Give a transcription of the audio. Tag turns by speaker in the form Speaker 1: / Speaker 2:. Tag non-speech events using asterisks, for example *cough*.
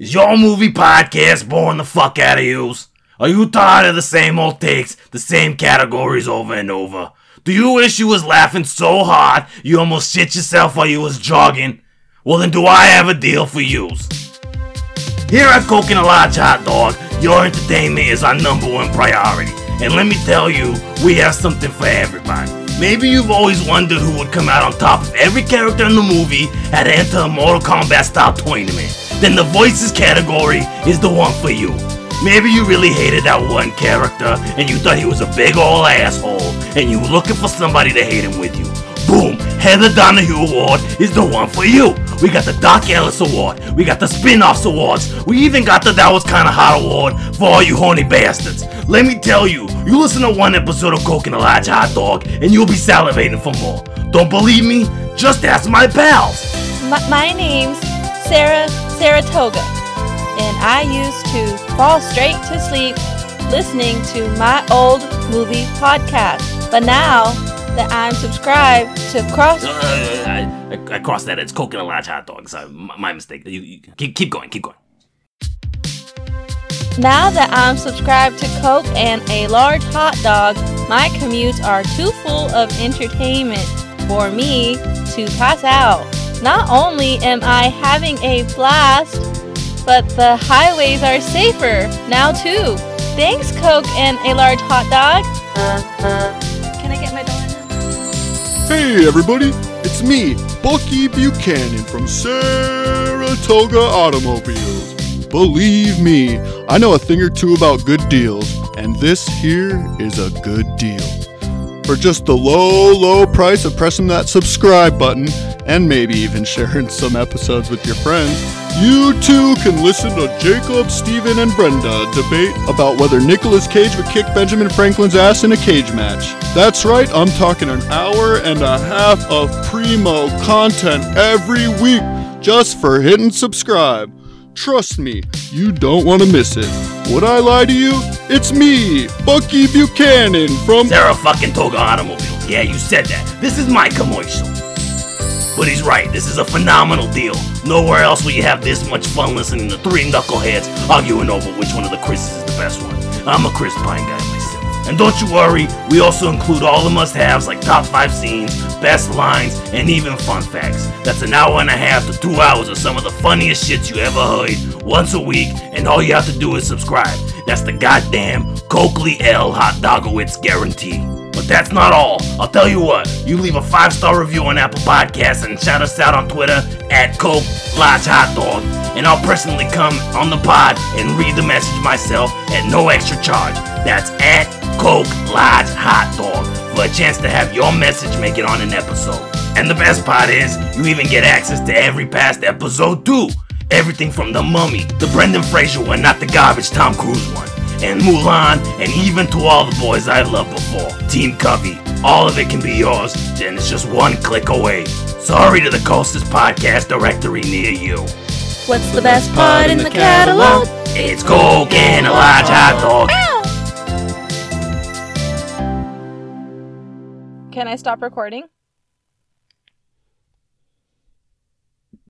Speaker 1: Is your movie podcast boring the fuck out of yous? Are you tired of the same old takes, the same categories over and over? Do you wish you was laughing so hard you almost shit yourself while you was jogging? Well then do I have a deal for yous. Here at a Large Hot Dog, your entertainment is our number one priority. And let me tell you, we have something for everybody. Maybe you've always wondered who would come out on top of every character in the movie at enter a Mortal Kombat style tournament. Then the voices category is the one for you. Maybe you really hated that one character and you thought he was a big ol' asshole and you were looking for somebody to hate him with you. Boom! Heather Donahue Award is the one for you. We got the Dock Ellis Award. We got the Spin-Offs Awards. We even got the That Was Kinda Hot Award for all you horny bastards. Let me tell you, you listen to one episode of Coke and a Large Hot Dog and you'll be salivating for more. Don't believe me? Just ask my pals.
Speaker 2: My, my name's Sarah Saratoga, and I used to fall straight to sleep listening to my old movie podcast. But now that I'm subscribed to Cross.
Speaker 1: I, I, I crossed that. It's Coke and a Large Hot Dog. Sorry, my, my mistake. You, you, keep, keep going, keep going.
Speaker 2: Now that I'm subscribed to Coke and a large hot dog, my commutes are too full of entertainment for me to pass out. Not only am I having a blast, but the highways are safer now too. Thanks, Coke and a large hot dog. Can I get my dollar now?
Speaker 3: Hey everybody, it's me, Bucky Buchanan from Saratoga Automobiles. Believe me, I know a thing or two about good deals, and this here is a good deal. For just the low, low price of pressing that subscribe button, and maybe even sharing *laughs* some episodes with your friends, you too can listen to Jacob, Steven, and Brenda debate about whether Nicolas Cage would kick Benjamin Franklin's ass in a cage match. That's right, I'm talking an hour and a half of primo content every week just for hitting subscribe. Trust me, you don't want to miss it. Would I lie to you? It's me, Bucky Buchanan from.
Speaker 1: Sarah fucking Toga Automobiles. Yeah, you said that. This is my commercial. But he's right, this is a phenomenal deal. Nowhere else will you have this much fun listening to three knuckleheads arguing over which one of the Chris's is the best one. I'm a Chris Pine guy myself. And don't you worry, we also include all the must haves like top 5 scenes, best lines, and even fun facts. That's an hour and a half to two hours of some of the funniest shits you ever heard once a week, and all you have to do is subscribe. That's the goddamn Coakley L Hot Dogowitz guarantee. That's not all. I'll tell you what, you leave a five star review on Apple Podcasts and shout us out on Twitter at Coke Lodge Hot Dog, and I'll personally come on the pod and read the message myself at no extra charge. That's at Coke Lodge Hot Dog for a chance to have your message make it on an episode. And the best part is, you even get access to every past episode too. Everything from The Mummy, the Brendan Fraser one, not the garbage Tom Cruise one, and Mulan, and even to all the boys I loved before, Team Covey. All of it can be yours, and it's just one click away. Sorry to the Coasters Podcast directory near you.
Speaker 2: What's the best part in the catalog?
Speaker 1: It's Coke and a large hot dog.
Speaker 2: Can I stop recording?